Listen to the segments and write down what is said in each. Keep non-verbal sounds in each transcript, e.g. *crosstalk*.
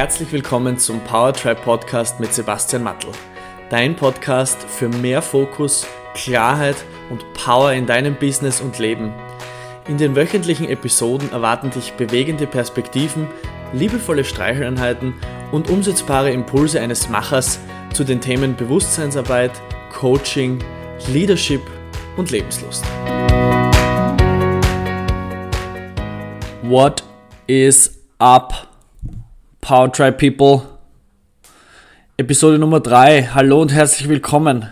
herzlich willkommen zum Powertribe Podcast mit Sebastian Mattel. Dein Podcast für mehr Fokus, Klarheit und Power in deinem Business und Leben. In den wöchentlichen Episoden erwarten dich bewegende Perspektiven, liebevolle Streicheleinheiten und umsetzbare Impulse eines Machers zu den Themen Bewusstseinsarbeit, Coaching, Leadership und Lebenslust. What is up? Power Tribe People. Episode Nummer 3. Hallo und herzlich willkommen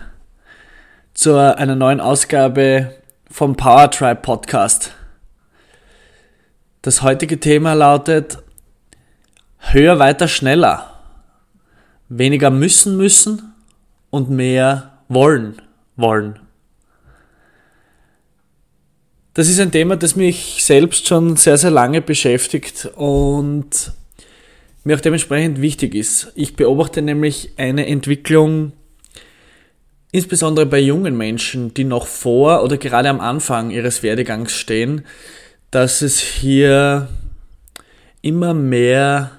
zu einer neuen Ausgabe vom Power Tribe Podcast. Das heutige Thema lautet höher, weiter, schneller. Weniger müssen müssen und mehr wollen wollen. Das ist ein Thema, das mich selbst schon sehr, sehr lange beschäftigt und mir auch dementsprechend wichtig ist. Ich beobachte nämlich eine Entwicklung, insbesondere bei jungen Menschen, die noch vor oder gerade am Anfang ihres Werdegangs stehen, dass es hier immer mehr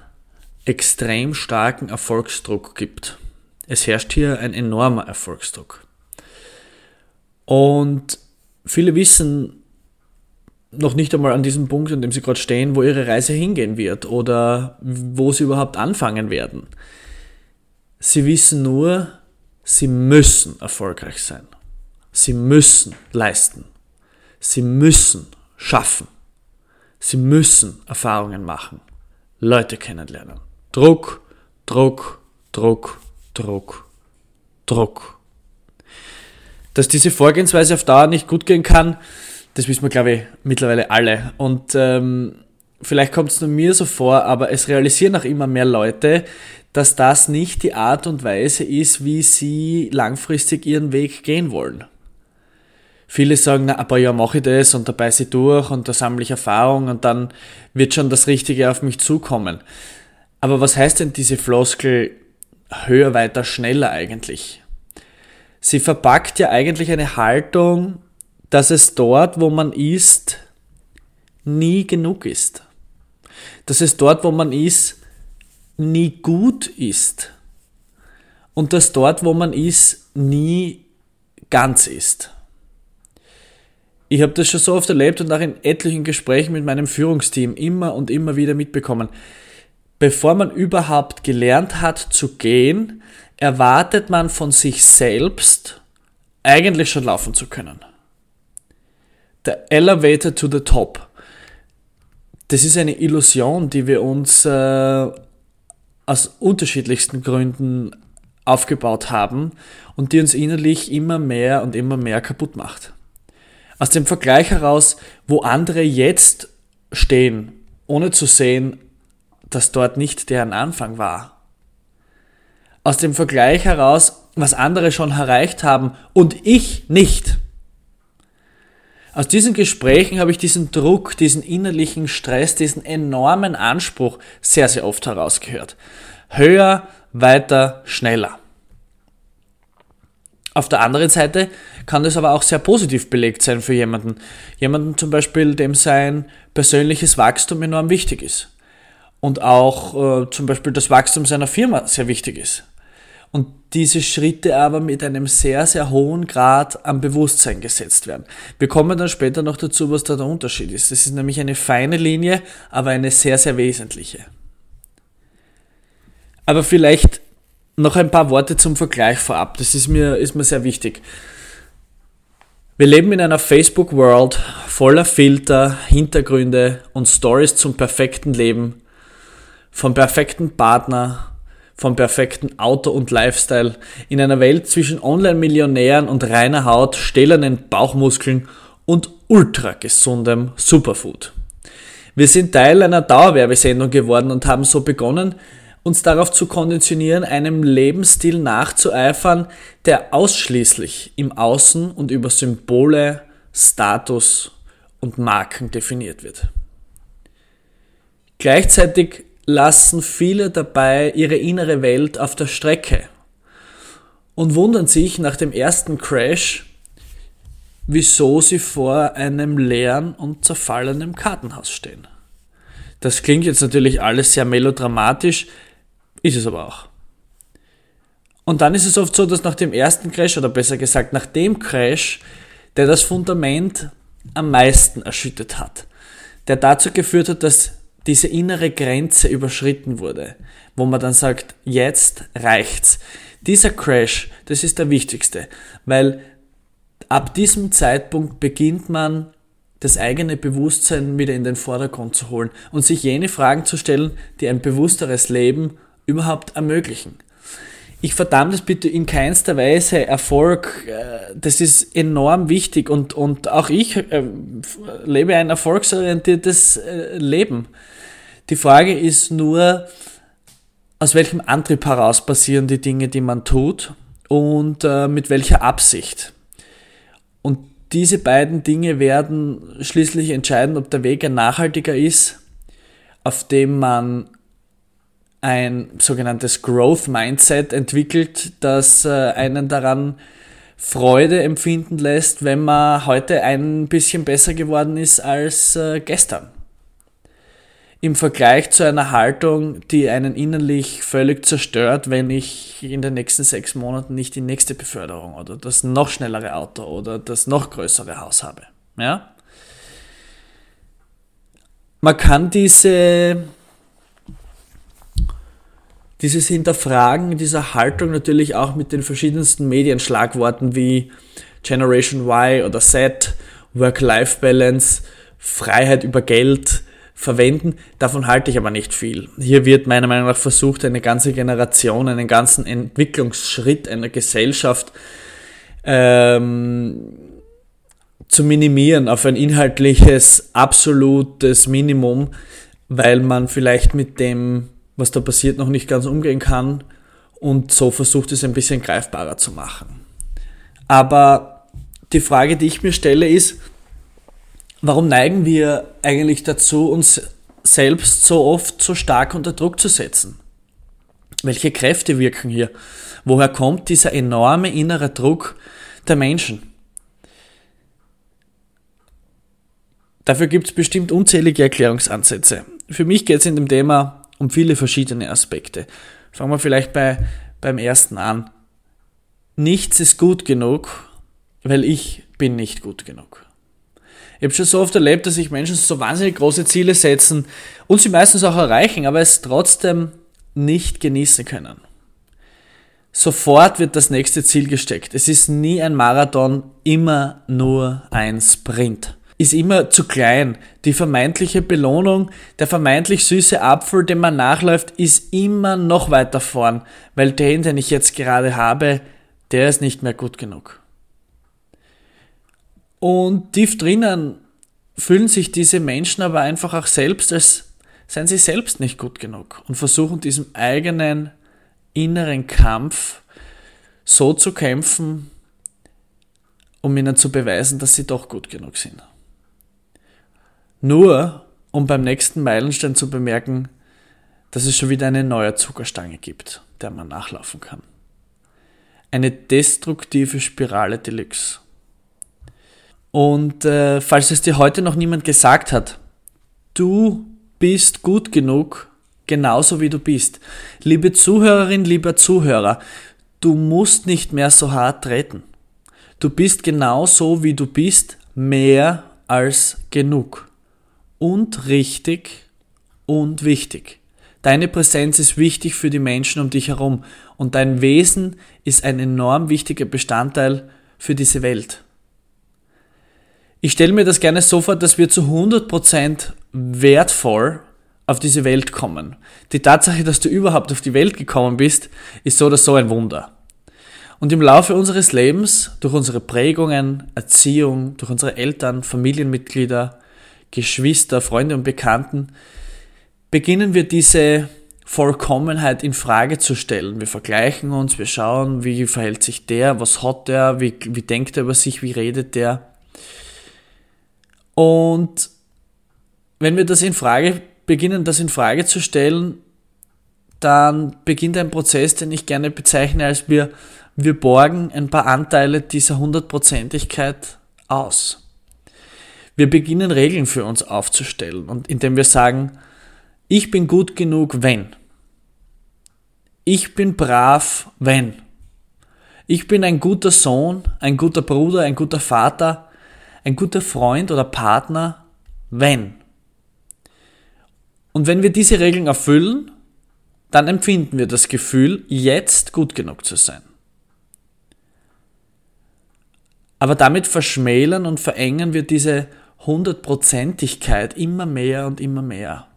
extrem starken Erfolgsdruck gibt. Es herrscht hier ein enormer Erfolgsdruck. Und viele wissen noch nicht einmal an diesem Punkt, an dem sie gerade stehen, wo ihre Reise hingehen wird oder wo sie überhaupt anfangen werden. Sie wissen nur, sie müssen erfolgreich sein. Sie müssen leisten. Sie müssen schaffen. Sie müssen Erfahrungen machen. Leute kennenlernen. Druck, Druck, Druck, Druck, Druck. Dass diese Vorgehensweise auf Dauer nicht gut gehen kann, das wissen wir, glaube ich, mittlerweile alle. Und ähm, vielleicht kommt es nur mir so vor, aber es realisieren auch immer mehr Leute, dass das nicht die Art und Weise ist, wie sie langfristig ihren Weg gehen wollen. Viele sagen, na, ein paar Jahre mache ich das und dabei sie durch und da sammle ich Erfahrung und dann wird schon das Richtige auf mich zukommen. Aber was heißt denn diese Floskel höher, weiter, schneller eigentlich? Sie verpackt ja eigentlich eine Haltung, dass es dort, wo man ist, nie genug ist. Dass es dort, wo man ist, nie gut ist. Und dass dort, wo man ist, nie ganz ist. Ich habe das schon so oft erlebt und auch in etlichen Gesprächen mit meinem Führungsteam immer und immer wieder mitbekommen. Bevor man überhaupt gelernt hat zu gehen, erwartet man von sich selbst eigentlich schon laufen zu können der Elevator to the Top. Das ist eine Illusion, die wir uns äh, aus unterschiedlichsten Gründen aufgebaut haben und die uns innerlich immer mehr und immer mehr kaputt macht. Aus dem Vergleich heraus, wo andere jetzt stehen, ohne zu sehen, dass dort nicht deren Anfang war. Aus dem Vergleich heraus, was andere schon erreicht haben und ich nicht. Aus diesen Gesprächen habe ich diesen Druck, diesen innerlichen Stress, diesen enormen Anspruch sehr, sehr oft herausgehört. Höher, weiter, schneller. Auf der anderen Seite kann das aber auch sehr positiv belegt sein für jemanden. Jemanden zum Beispiel, dem sein persönliches Wachstum enorm wichtig ist. Und auch äh, zum Beispiel das Wachstum seiner Firma sehr wichtig ist und diese Schritte aber mit einem sehr, sehr hohen Grad am Bewusstsein gesetzt werden. Wir kommen dann später noch dazu, was da der Unterschied ist. Das ist nämlich eine feine Linie, aber eine sehr, sehr wesentliche. Aber vielleicht noch ein paar Worte zum Vergleich vorab. Das ist mir, ist mir sehr wichtig. Wir leben in einer Facebook-World voller Filter, Hintergründe und Stories zum perfekten Leben, vom perfekten Partner, vom perfekten Auto und Lifestyle in einer Welt zwischen Online-Millionären und reiner Haut, stählernen Bauchmuskeln und ultra gesundem Superfood. Wir sind Teil einer Dauerwerbesendung geworden und haben so begonnen, uns darauf zu konditionieren, einem Lebensstil nachzueifern, der ausschließlich im Außen und über Symbole, Status und Marken definiert wird. Gleichzeitig lassen viele dabei ihre innere Welt auf der Strecke und wundern sich nach dem ersten Crash, wieso sie vor einem leeren und zerfallenen Kartenhaus stehen. Das klingt jetzt natürlich alles sehr melodramatisch, Ist es aber auch. Und dann ist es oft so, dass nach dem ersten Crash, oder besser gesagt nach dem Crash, der das Fundament am meisten erschüttet hat, der dazu geführt hat, dass diese innere Grenze überschritten wurde, wo man dann sagt, jetzt reicht's. Dieser Crash, das ist der wichtigste, weil ab diesem Zeitpunkt beginnt man das eigene Bewusstsein wieder in den Vordergrund zu holen und sich jene Fragen zu stellen, die ein bewussteres Leben überhaupt ermöglichen. Ich verdamme das bitte in keinster Weise Erfolg. Äh, das ist enorm wichtig und, und auch ich äh, lebe ein erfolgsorientiertes äh, Leben. Die Frage ist nur, aus welchem Antrieb heraus passieren die Dinge, die man tut und mit welcher Absicht. Und diese beiden Dinge werden schließlich entscheiden, ob der Weg ein nachhaltiger ist, auf dem man ein sogenanntes Growth Mindset entwickelt, das äh, einen daran Freude empfinden lässt, wenn man heute ein bisschen besser geworden ist als äh, gestern. Im Vergleich zu einer Haltung, die einen innerlich völlig zerstört, wenn ich in den nächsten sechs Monaten nicht die nächste Beförderung oder das noch schnellere Auto oder das noch größere Haus habe. Ja? Man kann diese dieses Hinterfragen dieser Haltung natürlich auch mit den verschiedensten Medienschlagworten wie Generation Y oder Z, Work-Life-Balance, Freiheit über Geld verwenden. Davon halte ich aber nicht viel. Hier wird meiner Meinung nach versucht, eine ganze Generation, einen ganzen Entwicklungsschritt einer Gesellschaft ähm, zu minimieren auf ein inhaltliches, absolutes Minimum, weil man vielleicht mit dem was da passiert, noch nicht ganz umgehen kann und so versucht es ein bisschen greifbarer zu machen. Aber die Frage, die ich mir stelle, ist, warum neigen wir eigentlich dazu, uns selbst so oft so stark unter Druck zu setzen? Welche Kräfte wirken hier? Woher kommt dieser enorme innere Druck der Menschen? Dafür gibt es bestimmt unzählige Erklärungsansätze. Für mich geht es in dem Thema um viele verschiedene Aspekte. Fangen wir vielleicht bei, beim ersten an. Nichts ist gut genug, weil ich bin nicht gut genug. Ich habe schon so oft erlebt, dass sich Menschen so wahnsinnig große Ziele setzen und sie meistens auch erreichen, aber es trotzdem nicht genießen können. Sofort wird das nächste Ziel gesteckt. Es ist nie ein Marathon, immer nur ein Sprint ist immer zu klein. Die vermeintliche Belohnung, der vermeintlich süße Apfel, dem man nachläuft, ist immer noch weiter vorn, weil den, den ich jetzt gerade habe, der ist nicht mehr gut genug. Und tief drinnen fühlen sich diese Menschen aber einfach auch selbst, als seien sie selbst nicht gut genug und versuchen diesem eigenen inneren Kampf so zu kämpfen, um ihnen zu beweisen, dass sie doch gut genug sind. Nur um beim nächsten Meilenstein zu bemerken, dass es schon wieder eine neue Zuckerstange gibt, der man nachlaufen kann. Eine destruktive Spirale Deluxe. Und äh, falls es dir heute noch niemand gesagt hat, du bist gut genug, genauso wie du bist. Liebe Zuhörerin, lieber Zuhörer, du musst nicht mehr so hart treten. Du bist genauso wie du bist, mehr als genug und richtig und wichtig. Deine Präsenz ist wichtig für die Menschen um dich herum und dein Wesen ist ein enorm wichtiger Bestandteil für diese Welt. Ich stelle mir das gerne so vor, dass wir zu 100% wertvoll auf diese Welt kommen. Die Tatsache, dass du überhaupt auf die Welt gekommen bist, ist so oder so ein Wunder. Und im Laufe unseres Lebens, durch unsere Prägungen, Erziehung, durch unsere Eltern, Familienmitglieder, Geschwister, Freunde und Bekannten, beginnen wir diese Vollkommenheit in Frage zu stellen. Wir vergleichen uns, wir schauen, wie verhält sich der, was hat der, wie, wie denkt er über sich, wie redet der. Und wenn wir das in Frage beginnen, das in Frage zu stellen, dann beginnt ein Prozess, den ich gerne bezeichne als wir, wir borgen ein paar Anteile dieser Hundertprozentigkeit aus. Wir beginnen Regeln für uns aufzustellen und indem wir sagen, ich bin gut genug, wenn. ich bin brav, wenn. Ich bin ein guter Sohn, ein guter Bruder, ein guter Vater, ein guter Freund oder Partner, wenn. Und wenn wir diese Regeln erfüllen, dann empfinden wir das Gefühl, jetzt gut genug zu sein. Aber damit verschmälern und verengen wir diese Hundertprozentigkeit immer mehr und immer mehr.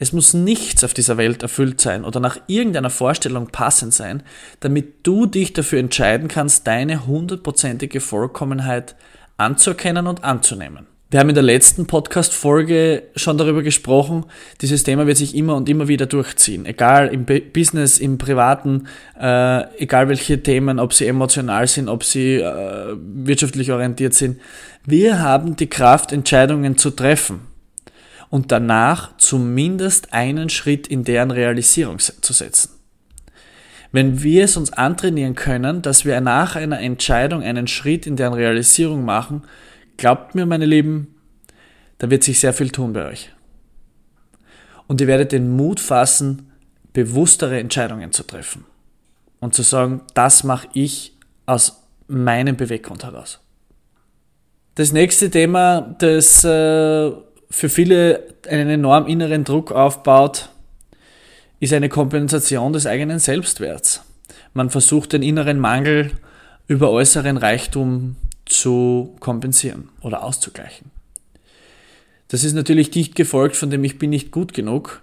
Es muss nichts auf dieser Welt erfüllt sein oder nach irgendeiner Vorstellung passend sein, damit du dich dafür entscheiden kannst, deine hundertprozentige Vollkommenheit anzuerkennen und anzunehmen. Wir haben in der letzten Podcast-Folge schon darüber gesprochen, dieses Thema wird sich immer und immer wieder durchziehen. Egal im Business, im Privaten, äh, egal welche Themen, ob sie emotional sind, ob sie äh, wirtschaftlich orientiert sind. Wir haben die Kraft, Entscheidungen zu treffen und danach zumindest einen Schritt in deren Realisierung zu setzen. Wenn wir es uns antrainieren können, dass wir nach einer Entscheidung einen Schritt in deren Realisierung machen, Glaubt mir, meine Lieben, da wird sich sehr viel tun bei euch. Und ihr werdet den Mut fassen, bewusstere Entscheidungen zu treffen. Und zu sagen, das mache ich aus meinem Beweggrund heraus. Das nächste Thema, das äh, für viele einen enorm inneren Druck aufbaut, ist eine Kompensation des eigenen Selbstwerts. Man versucht den inneren Mangel über äußeren Reichtum zu kompensieren oder auszugleichen. Das ist natürlich dicht gefolgt von dem Ich bin nicht gut genug.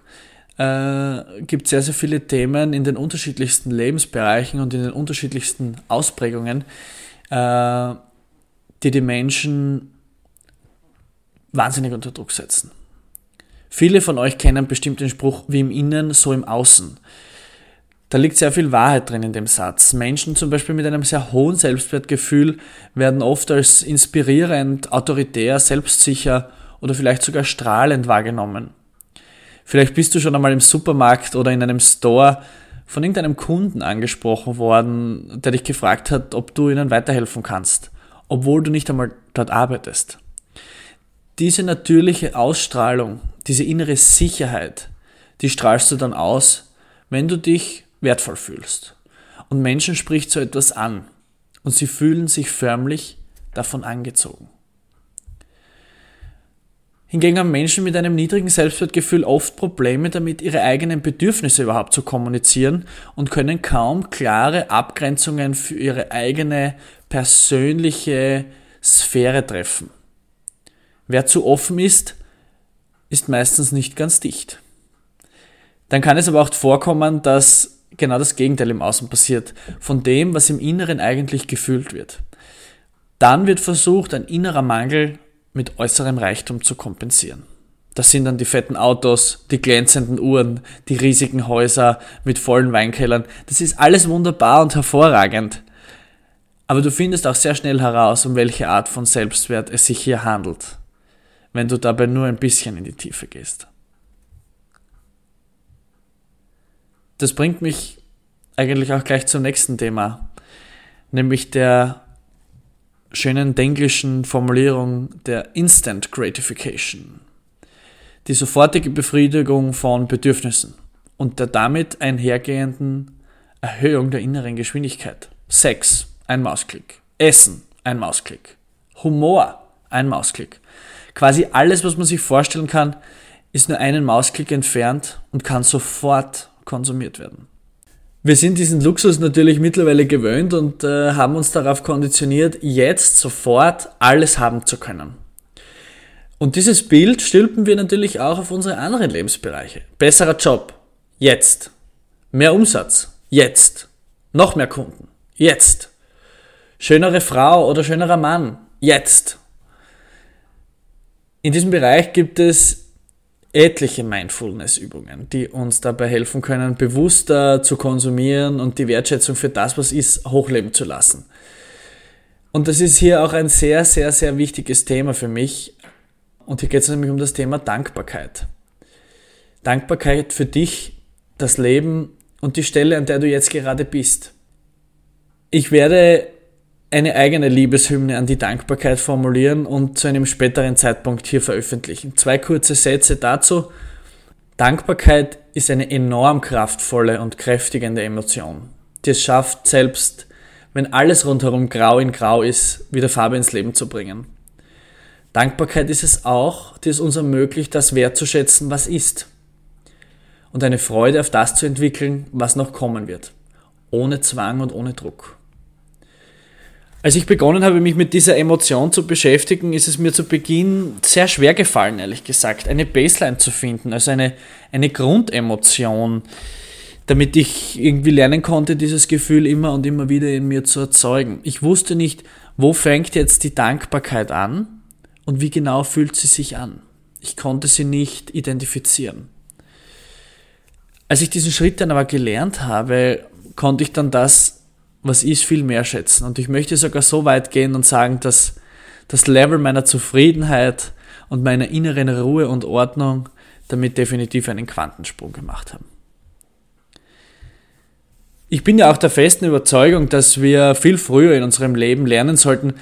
Äh, gibt sehr, sehr viele Themen in den unterschiedlichsten Lebensbereichen und in den unterschiedlichsten Ausprägungen, äh, die die Menschen wahnsinnig unter Druck setzen. Viele von euch kennen bestimmt den Spruch, wie im Innen, so im Außen. Da liegt sehr viel Wahrheit drin in dem Satz. Menschen zum Beispiel mit einem sehr hohen Selbstwertgefühl werden oft als inspirierend, autoritär, selbstsicher oder vielleicht sogar strahlend wahrgenommen. Vielleicht bist du schon einmal im Supermarkt oder in einem Store von irgendeinem Kunden angesprochen worden, der dich gefragt hat, ob du ihnen weiterhelfen kannst, obwohl du nicht einmal dort arbeitest. Diese natürliche Ausstrahlung, diese innere Sicherheit, die strahlst du dann aus, wenn du dich wertvoll fühlst. Und Menschen spricht so etwas an und sie fühlen sich förmlich davon angezogen. Hingegen haben Menschen mit einem niedrigen Selbstwertgefühl oft Probleme damit, ihre eigenen Bedürfnisse überhaupt zu kommunizieren und können kaum klare Abgrenzungen für ihre eigene persönliche Sphäre treffen. Wer zu offen ist, ist meistens nicht ganz dicht. Dann kann es aber auch vorkommen, dass genau das Gegenteil im Außen passiert, von dem, was im Inneren eigentlich gefühlt wird. Dann wird versucht, ein innerer Mangel mit äußerem Reichtum zu kompensieren. Das sind dann die fetten Autos, die glänzenden Uhren, die riesigen Häuser mit vollen Weinkellern. Das ist alles wunderbar und hervorragend. Aber du findest auch sehr schnell heraus, um welche Art von Selbstwert es sich hier handelt, wenn du dabei nur ein bisschen in die Tiefe gehst. Das bringt mich eigentlich auch gleich zum nächsten Thema, nämlich der schönen denglischen Formulierung der Instant Gratification. Die sofortige Befriedigung von Bedürfnissen und der damit einhergehenden Erhöhung der inneren Geschwindigkeit. Sex, ein Mausklick. Essen, ein Mausklick. Humor, ein Mausklick. Quasi alles, was man sich vorstellen kann, ist nur einen Mausklick entfernt und kann sofort konsumiert werden. Wir sind diesen Luxus natürlich mittlerweile gewöhnt und äh, haben uns darauf konditioniert, jetzt sofort alles haben zu können. Und dieses Bild stülpen wir natürlich auch auf unsere anderen Lebensbereiche. Besserer Job, jetzt. Mehr Umsatz, jetzt. Noch mehr Kunden, jetzt. Schönere Frau oder schönerer Mann, jetzt. In diesem Bereich gibt es etliche Mindfulness-Übungen, die uns dabei helfen können, bewusster zu konsumieren und die Wertschätzung für das, was ist, hochleben zu lassen. Und das ist hier auch ein sehr, sehr, sehr wichtiges Thema für mich. Und hier geht es nämlich um das Thema Dankbarkeit. Dankbarkeit für dich, das Leben und die Stelle, an der du jetzt gerade bist. Ich werde eine eigene Liebeshymne an die Dankbarkeit formulieren und zu einem späteren Zeitpunkt hier veröffentlichen. Zwei kurze Sätze dazu. Dankbarkeit ist eine enorm kraftvolle und kräftigende Emotion, die es schafft, selbst wenn alles rundherum grau in grau ist, wieder Farbe ins Leben zu bringen. Dankbarkeit ist es auch, die es uns ermöglicht, das wertzuschätzen, was ist. Und eine Freude auf das zu entwickeln, was noch kommen wird. Ohne Zwang und ohne Druck. Als ich begonnen habe, mich mit dieser Emotion zu beschäftigen, ist es mir zu Beginn sehr schwer gefallen, ehrlich gesagt, eine Baseline zu finden, also eine, eine Grundemotion, damit ich irgendwie lernen konnte, dieses Gefühl immer und immer wieder in mir zu erzeugen. Ich wusste nicht, wo fängt jetzt die Dankbarkeit an und wie genau fühlt sie sich an. Ich konnte sie nicht identifizieren. Als ich diesen Schritt dann aber gelernt habe, konnte ich dann das was ist, viel mehr schätzen. Und ich möchte sogar so weit gehen und sagen, dass das Level meiner Zufriedenheit und meiner inneren Ruhe und Ordnung damit definitiv einen Quantensprung gemacht haben. Ich bin ja auch der festen Überzeugung, dass wir viel früher in unserem Leben lernen sollten,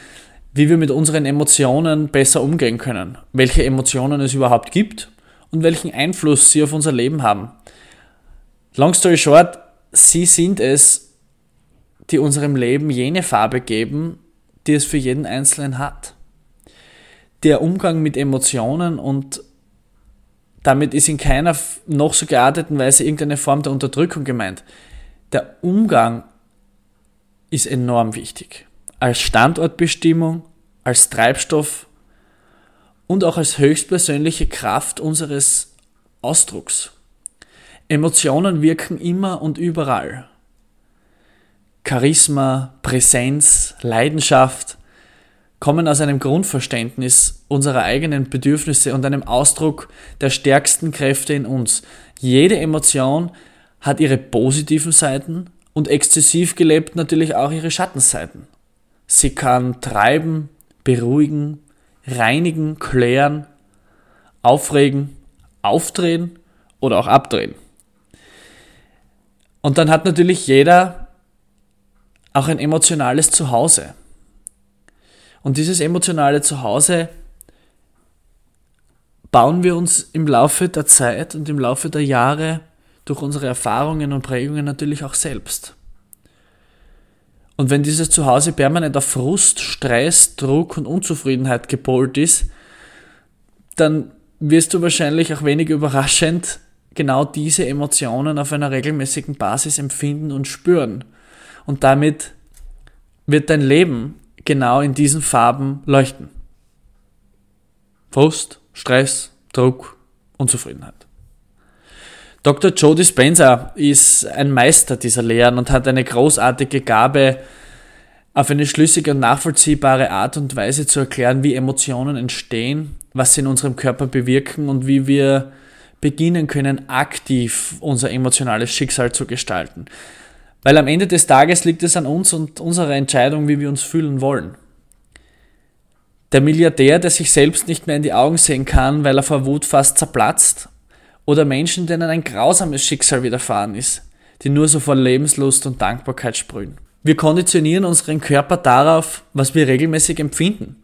wie wir mit unseren Emotionen besser umgehen können, welche Emotionen es überhaupt gibt und welchen Einfluss sie auf unser Leben haben. Long story short, sie sind es, die unserem Leben jene Farbe geben, die es für jeden Einzelnen hat. Der Umgang mit Emotionen und damit ist in keiner noch so gearteten Weise irgendeine Form der Unterdrückung gemeint. Der Umgang ist enorm wichtig. Als Standortbestimmung, als Treibstoff und auch als höchstpersönliche Kraft unseres Ausdrucks. Emotionen wirken immer und überall. Charisma, Präsenz, Leidenschaft kommen aus einem Grundverständnis unserer eigenen Bedürfnisse und einem Ausdruck der stärksten Kräfte in uns. Jede Emotion hat ihre positiven Seiten und exzessiv gelebt natürlich auch ihre Schattenseiten. Sie kann treiben, beruhigen, reinigen, klären, aufregen, aufdrehen oder auch abdrehen. Und dann hat natürlich jeder auch ein emotionales Zuhause. Und dieses emotionale Zuhause bauen wir uns im Laufe der Zeit und im Laufe der Jahre durch unsere Erfahrungen und Prägungen natürlich auch selbst. Und wenn dieses Zuhause permanent auf Frust, Stress, Druck und Unzufriedenheit gepolt ist, dann wirst du wahrscheinlich auch wenig überraschend genau diese Emotionen auf einer regelmäßigen Basis empfinden und spüren. Und damit wird dein Leben genau in diesen Farben leuchten. Frust, Stress, Druck, Unzufriedenheit. Dr. Joe Dispenza ist ein Meister dieser Lehren und hat eine großartige Gabe, auf eine schlüssige und nachvollziehbare Art und Weise zu erklären, wie Emotionen entstehen, was sie in unserem Körper bewirken und wie wir beginnen können, aktiv unser emotionales Schicksal zu gestalten. Weil am Ende des Tages liegt es an uns und unserer Entscheidung, wie wir uns fühlen wollen. Der Milliardär, der sich selbst nicht mehr in die Augen sehen kann, weil er vor Wut fast zerplatzt, oder Menschen, denen ein grausames Schicksal widerfahren ist, die nur so vor Lebenslust und Dankbarkeit sprühen. Wir konditionieren unseren Körper darauf, was wir regelmäßig empfinden.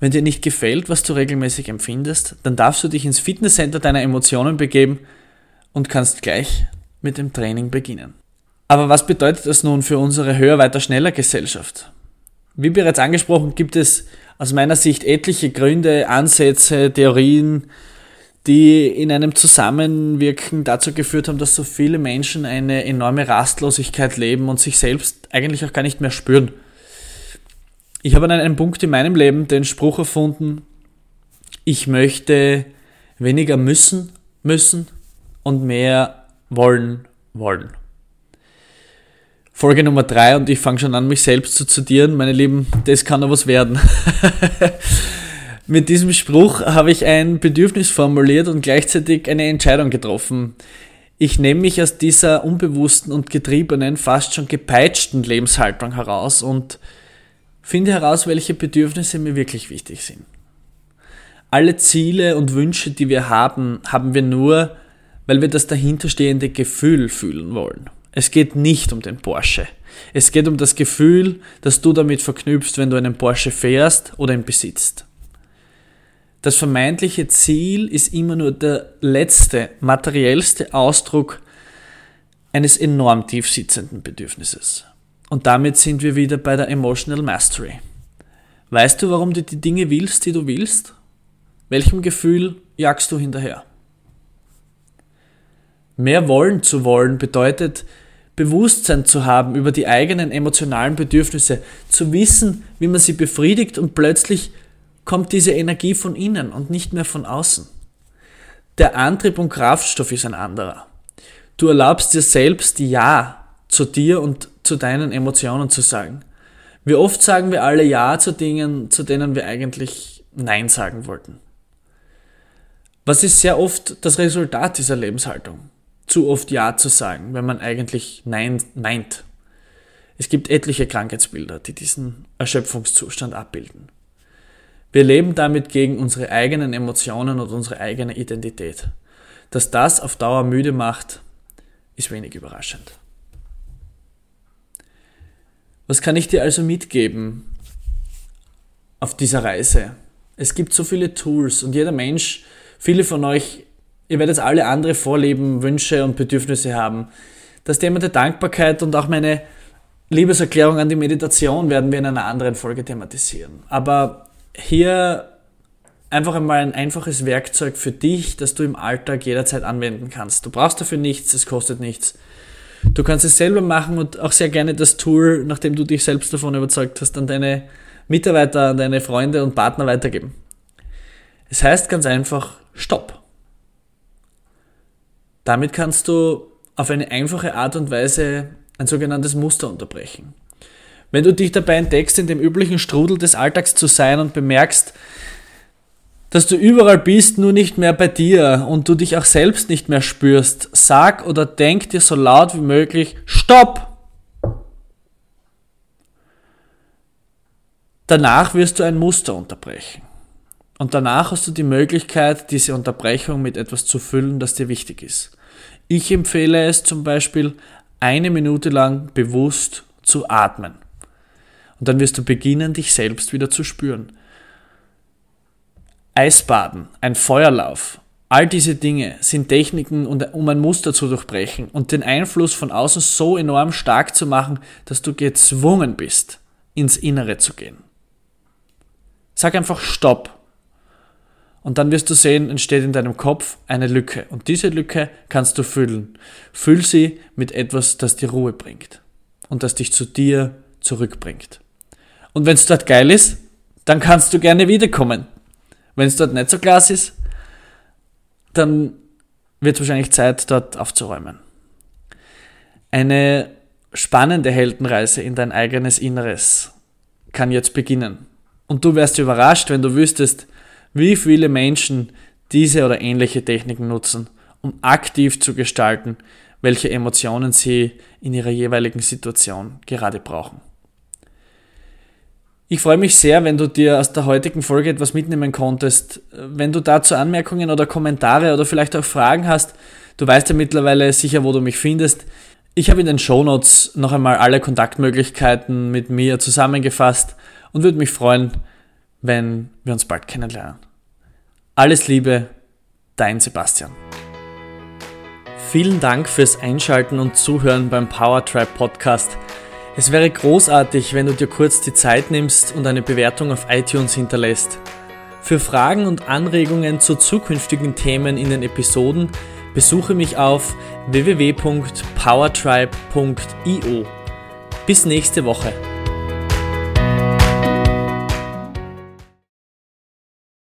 Wenn dir nicht gefällt, was du regelmäßig empfindest, dann darfst du dich ins Fitnesscenter deiner Emotionen begeben und kannst gleich mit dem Training beginnen. Aber was bedeutet das nun für unsere höher, weiter, schneller Gesellschaft? Wie bereits angesprochen, gibt es aus meiner Sicht etliche Gründe, Ansätze, Theorien, die in einem Zusammenwirken dazu geführt haben, dass so viele Menschen eine enorme Rastlosigkeit leben und sich selbst eigentlich auch gar nicht mehr spüren. Ich habe an einem Punkt in meinem Leben den Spruch erfunden, ich möchte weniger müssen, müssen und mehr wollen, wollen. Folge Nummer drei und ich fange schon an, mich selbst zu zitieren. Meine Lieben, das kann doch was werden. *laughs* Mit diesem Spruch habe ich ein Bedürfnis formuliert und gleichzeitig eine Entscheidung getroffen. Ich nehme mich aus dieser unbewussten und getriebenen, fast schon gepeitschten Lebenshaltung heraus und finde heraus, welche Bedürfnisse mir wirklich wichtig sind. Alle Ziele und Wünsche, die wir haben, haben wir nur, weil wir das dahinterstehende Gefühl fühlen wollen. Es geht nicht um den Porsche. Es geht um das Gefühl, das du damit verknüpfst, wenn du einen Porsche fährst oder ihn besitzt. Das vermeintliche Ziel ist immer nur der letzte, materiellste Ausdruck eines enorm tief sitzenden Bedürfnisses. Und damit sind wir wieder bei der Emotional Mastery. Weißt du, warum du die Dinge willst, die du willst? Welchem Gefühl jagst du hinterher? Mehr wollen zu wollen bedeutet, Bewusstsein zu haben über die eigenen emotionalen Bedürfnisse, zu wissen, wie man sie befriedigt und plötzlich kommt diese Energie von innen und nicht mehr von außen. Der Antrieb und Kraftstoff ist ein anderer. Du erlaubst dir selbst Ja zu dir und zu deinen Emotionen zu sagen. Wie oft sagen wir alle Ja zu Dingen, zu denen wir eigentlich Nein sagen wollten. Was ist sehr oft das Resultat dieser Lebenshaltung? Zu oft Ja zu sagen, wenn man eigentlich Nein meint. Es gibt etliche Krankheitsbilder, die diesen Erschöpfungszustand abbilden. Wir leben damit gegen unsere eigenen Emotionen und unsere eigene Identität. Dass das auf Dauer müde macht, ist wenig überraschend. Was kann ich dir also mitgeben auf dieser Reise? Es gibt so viele Tools und jeder Mensch, viele von euch, ihr werdet alle andere Vorleben, Wünsche und Bedürfnisse haben. Das Thema der Dankbarkeit und auch meine Liebeserklärung an die Meditation werden wir in einer anderen Folge thematisieren. Aber hier einfach einmal ein einfaches Werkzeug für dich, das du im Alltag jederzeit anwenden kannst. Du brauchst dafür nichts, es kostet nichts. Du kannst es selber machen und auch sehr gerne das Tool, nachdem du dich selbst davon überzeugt hast, an deine Mitarbeiter, an deine Freunde und Partner weitergeben. Es heißt ganz einfach Stopp. Damit kannst du auf eine einfache Art und Weise ein sogenanntes Muster unterbrechen. Wenn du dich dabei entdeckst, in dem üblichen Strudel des Alltags zu sein und bemerkst, dass du überall bist, nur nicht mehr bei dir und du dich auch selbst nicht mehr spürst, sag oder denk dir so laut wie möglich, Stopp! Danach wirst du ein Muster unterbrechen. Und danach hast du die Möglichkeit, diese Unterbrechung mit etwas zu füllen, das dir wichtig ist. Ich empfehle es zum Beispiel, eine Minute lang bewusst zu atmen. Und dann wirst du beginnen, dich selbst wieder zu spüren. Eisbaden, ein Feuerlauf, all diese Dinge sind Techniken, um ein Muster zu durchbrechen und den Einfluss von außen so enorm stark zu machen, dass du gezwungen bist, ins Innere zu gehen. Sag einfach Stopp. Und dann wirst du sehen, entsteht in deinem Kopf eine Lücke. Und diese Lücke kannst du füllen. Füll sie mit etwas, das dir Ruhe bringt. Und das dich zu dir zurückbringt. Und wenn es dort geil ist, dann kannst du gerne wiederkommen. Wenn es dort nicht so klasse ist, dann wird es wahrscheinlich Zeit, dort aufzuräumen. Eine spannende Heldenreise in dein eigenes Inneres kann jetzt beginnen. Und du wärst überrascht, wenn du wüsstest, wie viele Menschen diese oder ähnliche Techniken nutzen, um aktiv zu gestalten, welche Emotionen sie in ihrer jeweiligen Situation gerade brauchen. Ich freue mich sehr, wenn du dir aus der heutigen Folge etwas mitnehmen konntest. Wenn du dazu Anmerkungen oder Kommentare oder vielleicht auch Fragen hast, du weißt ja mittlerweile sicher, wo du mich findest. Ich habe in den Show Notes noch einmal alle Kontaktmöglichkeiten mit mir zusammengefasst und würde mich freuen, wenn wir uns bald kennenlernen. Alles Liebe, dein Sebastian. Vielen Dank fürs Einschalten und Zuhören beim Powertribe Podcast. Es wäre großartig, wenn du dir kurz die Zeit nimmst und eine Bewertung auf iTunes hinterlässt. Für Fragen und Anregungen zu zukünftigen Themen in den Episoden besuche mich auf www.powertribe.io. Bis nächste Woche.